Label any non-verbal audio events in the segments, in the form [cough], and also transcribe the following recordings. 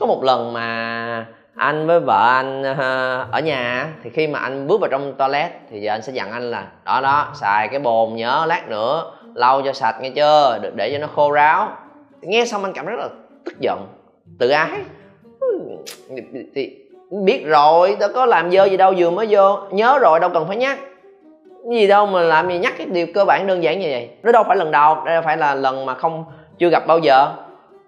có một lần mà anh với vợ anh ờ, ở nhà thì khi mà anh bước vào trong toilet thì vợ anh sẽ dặn anh là đó đó xài cái bồn nhớ lát nữa lau cho sạch nghe chưa? Để, để cho nó khô ráo. Nghe xong anh cảm rất là tức giận tự ái. Thì biết rồi tao có làm dơ gì đâu vừa mới vô nhớ rồi đâu cần phải nhắc. Gì đâu mà làm gì nhắc cái điều cơ bản đơn giản như vậy. Nó đâu phải lần đầu đây phải là lần mà không chưa gặp bao giờ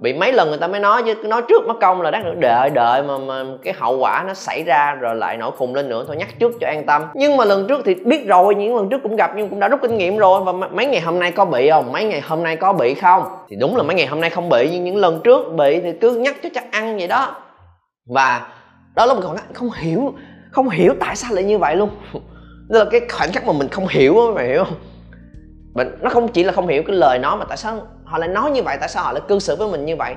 bị mấy lần người ta mới nói chứ nói trước mất công là đáng nữa đợi đợi mà, mà cái hậu quả nó xảy ra rồi lại nổi khùng lên nữa thôi nhắc trước cho an tâm. Nhưng mà lần trước thì biết rồi những lần trước cũng gặp nhưng cũng đã rút kinh nghiệm rồi. Và mấy ngày hôm nay có bị không? Mấy ngày hôm nay có bị không? Thì đúng là mấy ngày hôm nay không bị nhưng những lần trước bị thì cứ nhắc cho chắc ăn vậy đó. Và đó là mình còn không hiểu không hiểu tại sao lại như vậy luôn. [laughs] Đó là cái khoảnh khắc mà mình không hiểu á mày hiểu không? Mình nó không chỉ là không hiểu cái lời nói mà tại sao họ lại nói như vậy, tại sao họ lại cư xử với mình như vậy?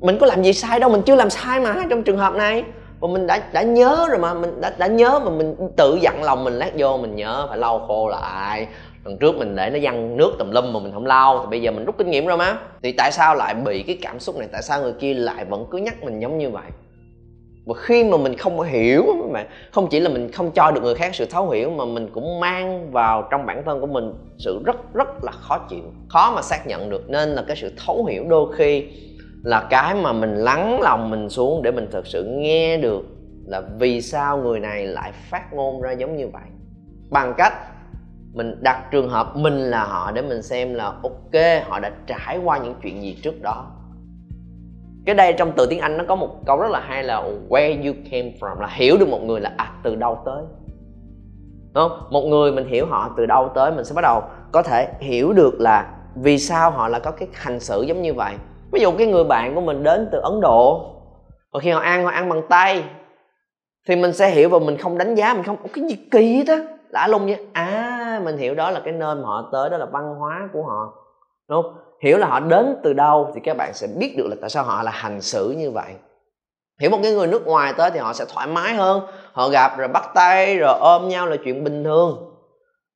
Mình có làm gì sai đâu, mình chưa làm sai mà, trong trường hợp này. Và mình đã đã nhớ rồi mà, mình đã đã nhớ mà mình tự dặn lòng mình, lát vô mình nhớ, phải lau khô lại. Lần trước mình để nó văng nước tùm lum mà mình không lau, thì bây giờ mình rút kinh nghiệm rồi mà. Thì tại sao lại bị cái cảm xúc này? Tại sao người kia lại vẫn cứ nhắc mình giống như vậy? Và khi mà mình không hiểu mà không chỉ là mình không cho được người khác sự thấu hiểu mà mình cũng mang vào trong bản thân của mình sự rất rất là khó chịu, khó mà xác nhận được. Nên là cái sự thấu hiểu đôi khi là cái mà mình lắng lòng mình xuống để mình thực sự nghe được là vì sao người này lại phát ngôn ra giống như vậy. Bằng cách mình đặt trường hợp mình là họ để mình xem là ok, họ đã trải qua những chuyện gì trước đó cái đây trong từ tiếng anh nó có một câu rất là hay là where you came from, là hiểu được một người là à từ đâu tới. Đúng không? một người mình hiểu họ từ đâu tới, mình sẽ bắt đầu có thể hiểu được là vì sao họ là có cái hành xử giống như vậy. Ví dụ cái người bạn của mình đến từ ấn độ, và khi họ ăn họ ăn bằng tay, thì mình sẽ hiểu và mình không đánh giá, mình không cái gì kỳ đó lạ lùng vậy. À mình hiểu đó là cái nơi mà họ tới, đó là văn hóa của họ. Đúng không? Hiểu là họ đến từ đâu thì các bạn sẽ biết được là tại sao họ là hành xử như vậy. Hiểu một cái người nước ngoài tới thì họ sẽ thoải mái hơn, họ gặp rồi bắt tay rồi ôm nhau là chuyện bình thường.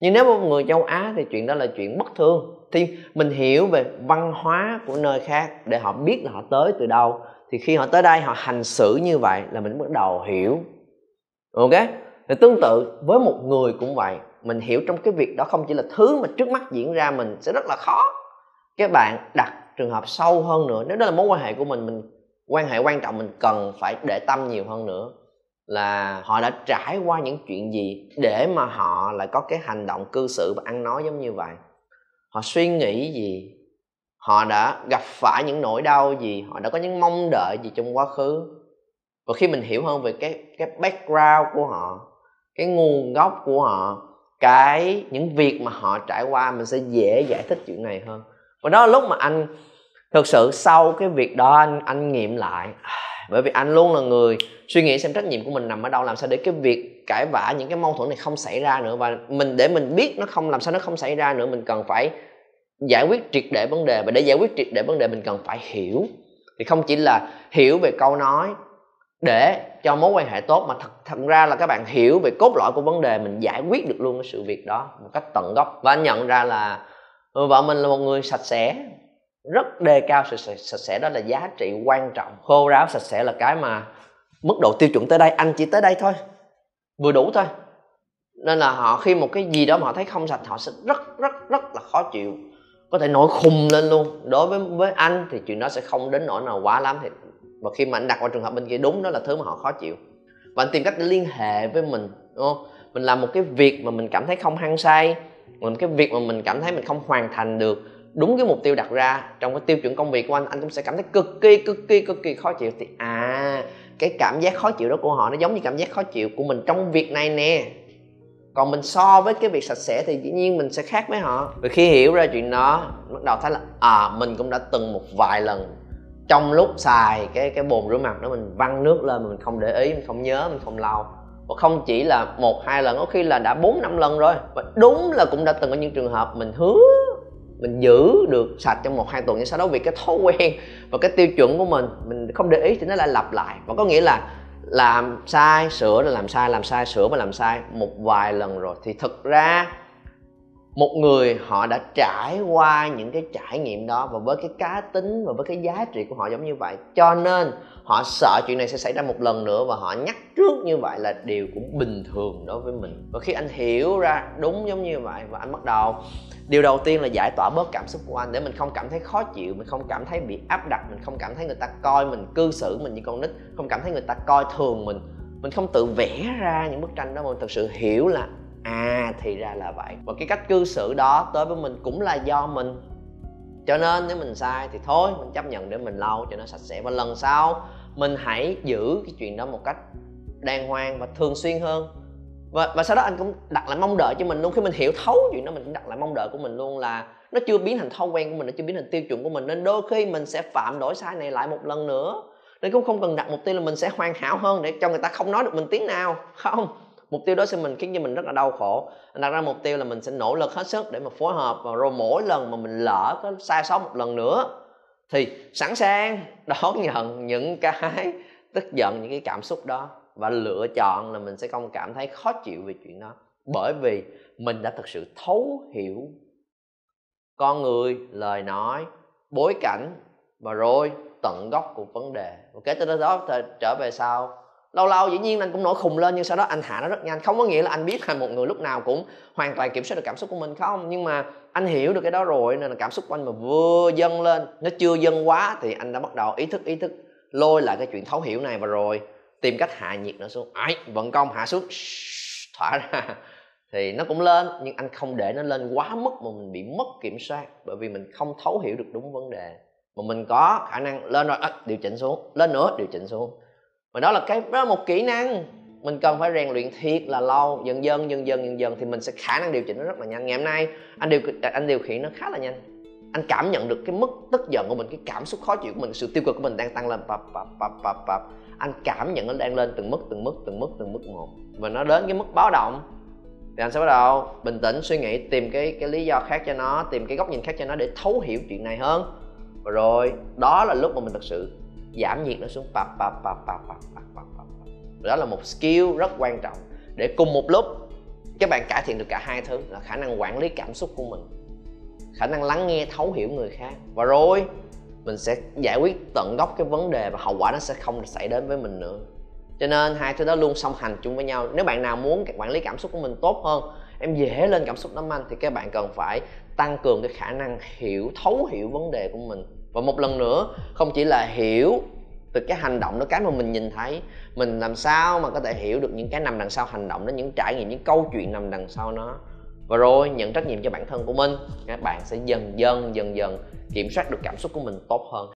Nhưng nếu một người châu á thì chuyện đó là chuyện bất thường. Thì mình hiểu về văn hóa của nơi khác để họ biết là họ tới từ đâu. Thì khi họ tới đây họ hành xử như vậy là mình bắt đầu hiểu. Ok? Thì tương tự với một người cũng vậy. Mình hiểu trong cái việc đó không chỉ là thứ mà trước mắt diễn ra mình sẽ rất là khó các bạn đặt trường hợp sâu hơn nữa, nếu đó là mối quan hệ của mình mình quan hệ quan trọng, mình cần phải để tâm nhiều hơn nữa, là họ đã trải qua những chuyện gì để mà họ lại có cái hành động cư xử và ăn nói giống như vậy. Họ suy nghĩ gì? Họ đã gặp phải những nỗi đau gì? Họ đã có những mong đợi gì trong quá khứ? Và khi mình hiểu hơn về cái cái background của họ, cái nguồn gốc của họ, cái những việc mà họ trải qua, mình sẽ dễ giải thích chuyện này hơn và đó là lúc mà anh, thực sự sau cái việc đó anh anh nghiệm lại. [sighs] Bởi vì anh luôn là người suy nghĩ xem trách nhiệm của mình nằm ở đâu, làm sao để cái việc cãi vã, những cái mâu thuẫn này không xảy ra nữa. Và mình, để mình biết nó không, làm sao nó không xảy ra nữa, mình cần phải giải quyết triệt để vấn đề. Và để giải quyết triệt để vấn đề, mình cần phải hiểu. Thì không chỉ là hiểu về câu nói để cho mối quan hệ tốt, mà thật thật ra là các bạn hiểu về cốt lõi của vấn đề, mình giải quyết được luôn cái sự việc đó một cách tận gốc. Và anh nhận ra là ừ, vợ mình là một người sạch sẽ rất đề cao sự sạch, sạch sẽ đó là giá trị quan trọng. Khô ráo sạch sẽ là cái mà mức độ tiêu chuẩn tới đây anh chỉ tới đây thôi vừa đủ thôi. Nên là họ khi một cái gì đó mà họ thấy không sạch họ sẽ rất rất rất là khó chịu có thể nổi khùng lên luôn. Đối với với anh thì chuyện đó sẽ không đến nỗi nào quá lắm thì và khi mà anh đặt vào trường hợp bên kia đúng đó là thứ mà họ khó chịu. Và anh tìm cách để liên hệ với mình đúng không? Mình làm một cái việc mà mình cảm thấy không hăng say mình, cái việc mà mình cảm thấy mình không hoàn thành được đúng cái mục tiêu đặt ra trong cái tiêu chuẩn công việc của anh anh cũng sẽ cảm thấy cực kỳ cực kỳ cực kỳ khó chịu. Thì à cái cảm giác khó chịu đó của họ nó giống như cảm giác khó chịu của mình trong việc này nè. Còn mình so với cái việc sạch sẽ thì dĩ nhiên mình sẽ khác với họ. Và khi hiểu ra chuyện đó, bắt đầu thấy là à mình cũng đã từng một vài lần trong lúc xài cái cái bồn rửa mặt đó mình văng nước lên mà mình không để ý, mình không nhớ, mình không lau không chỉ là một, hai lần, có khi là đã bốn, năm lần rồi. Và đúng là cũng đã từng có những trường hợp mình hứa, mình giữ được sạch trong một, hai tuần, nhưng sau đó vì cái thói quen và cái tiêu chuẩn của mình mình không để ý thì nó lại lặp lại. Và có nghĩa là làm sai, sửa là làm sai làm sai, sửa và làm sai một vài lần rồi. Thì thực ra một người họ đã trải qua những cái trải nghiệm đó và với cái cá tính và với cái giá trị của họ giống như vậy. Cho nên họ sợ chuyện này sẽ xảy ra một lần nữa và họ nhắc trước như vậy là điều cũng bình thường đối với mình. Và khi anh hiểu ra đúng giống như vậy và anh bắt đầu, điều đầu tiên là giải tỏa bớt cảm xúc của anh. Để mình không cảm thấy khó chịu, mình không cảm thấy bị áp đặt, mình không cảm thấy người ta coi mình, cư xử mình như con nít, không cảm thấy người ta coi thường mình mình không tự vẽ ra những bức tranh đó mà mình thật sự hiểu là à thì ra là vậy. Và cái cách cư xử đó tới với mình cũng là do mình. Cho nên nếu mình sai thì thôi, mình chấp nhận để mình lau cho nó sạch sẽ. Và lần sau, mình hãy giữ cái chuyện đó một cách đàng hoàng và thường xuyên hơn. Và và sau đó anh cũng đặt lại mong đợi cho mình luôn. Khi mình hiểu thấu chuyện đó, mình cũng đặt lại mong đợi của mình luôn là nó chưa biến thành thói quen của mình, nó chưa biến thành tiêu chuẩn của mình. Nên đôi khi mình sẽ phạm lỗi sai này lại một lần nữa. Nên cũng không cần đặt mục tiêu là mình sẽ hoàn hảo hơn để cho người ta không nói được mình tiếng nào. Không mục tiêu đó sẽ mình khiến cho mình rất là đau khổ. Đặt ra mục tiêu là mình sẽ nỗ lực hết sức để mà phối hợp và rồi mỗi lần mà mình lỡ có sai sót một lần nữa, thì sẵn sàng đón [laughs] nhận những cái tức giận, những cái cảm xúc đó và lựa chọn là mình sẽ không cảm thấy khó chịu về chuyện đó. Bởi vì mình đã thực sự thấu hiểu con người, lời nói, bối cảnh và rồi tận gốc của vấn đề. Và kể từ đó trở về sau lâu lâu dĩ nhiên anh cũng nổi khùng lên nhưng sau đó anh hạ nó rất nhanh. Không có nghĩa là anh biết là một người lúc nào cũng hoàn toàn kiểm soát được cảm xúc của mình không? Nhưng mà anh hiểu được cái đó rồi nên là cảm xúc của anh mà vừa dâng lên nó chưa dâng quá thì anh đã bắt đầu ý thức ý thức lôi lại cái chuyện thấu hiểu này. Và rồi tìm cách hạ nhiệt nó xuống. Ấy vận công hạ xuống. Thỏa ra. [laughs] Thì nó cũng lên nhưng anh không để nó lên quá mức mà mình bị mất kiểm soát. Bởi vì mình không thấu hiểu được đúng vấn đề. Mà mình có khả năng lên rồi à, điều chỉnh xuống. Lên nữa điều chỉnh xuống và đó là cái, đó là một kỹ năng. Mình cần phải rèn luyện thiệt là lâu. Dần dần dần dần dần dần thì mình sẽ khả năng điều chỉnh nó rất là nhanh. Ngày hôm nay, anh điều anh điều khiển nó khá là nhanh. Anh cảm nhận được cái mức tức giận của mình, cái cảm xúc khó chịu của mình, sự tiêu cực của mình đang tăng lên. Bập bập bập bập bập anh cảm nhận nó đang lên từng mức từng mức từng mức từng mức một. Và nó đến cái mức báo động. Thì anh sẽ bắt đầu bình tĩnh suy nghĩ, tìm cái cái lý do khác cho nó, tìm cái góc nhìn khác cho nó để thấu hiểu chuyện này hơn. Và rồi, đó là lúc mà mình thực sự giảm nhiệt nó xuống pap pap pap pap pap pap pap pap đó là một skill rất quan trọng. Để cùng một lúc, các bạn cải thiện được cả hai thứ là khả năng quản lý cảm xúc của mình, khả năng lắng nghe, thấu hiểu người khác. Và rồi, mình sẽ giải quyết tận gốc cái vấn đề và hậu quả nó sẽ không xảy đến với mình nữa. Cho nên hai thứ đó luôn song hành chung với nhau. Nếu bạn nào muốn quản lý cảm xúc của mình tốt hơn, em dễ lên cảm xúc lắm anh thì các bạn cần phải tăng cường cái khả năng hiểu, thấu hiểu vấn đề của mình và một lần nữa, không chỉ là hiểu từ cái hành động đó, cái mà mình nhìn thấy, mình làm sao mà có thể hiểu được những cái nằm đằng sau hành động đó, những trải nghiệm, những câu chuyện nằm đằng sau nó. Và rồi, nhận trách nhiệm cho bản thân của mình, các bạn sẽ dần dần dần dần kiểm soát được cảm xúc của mình tốt hơn.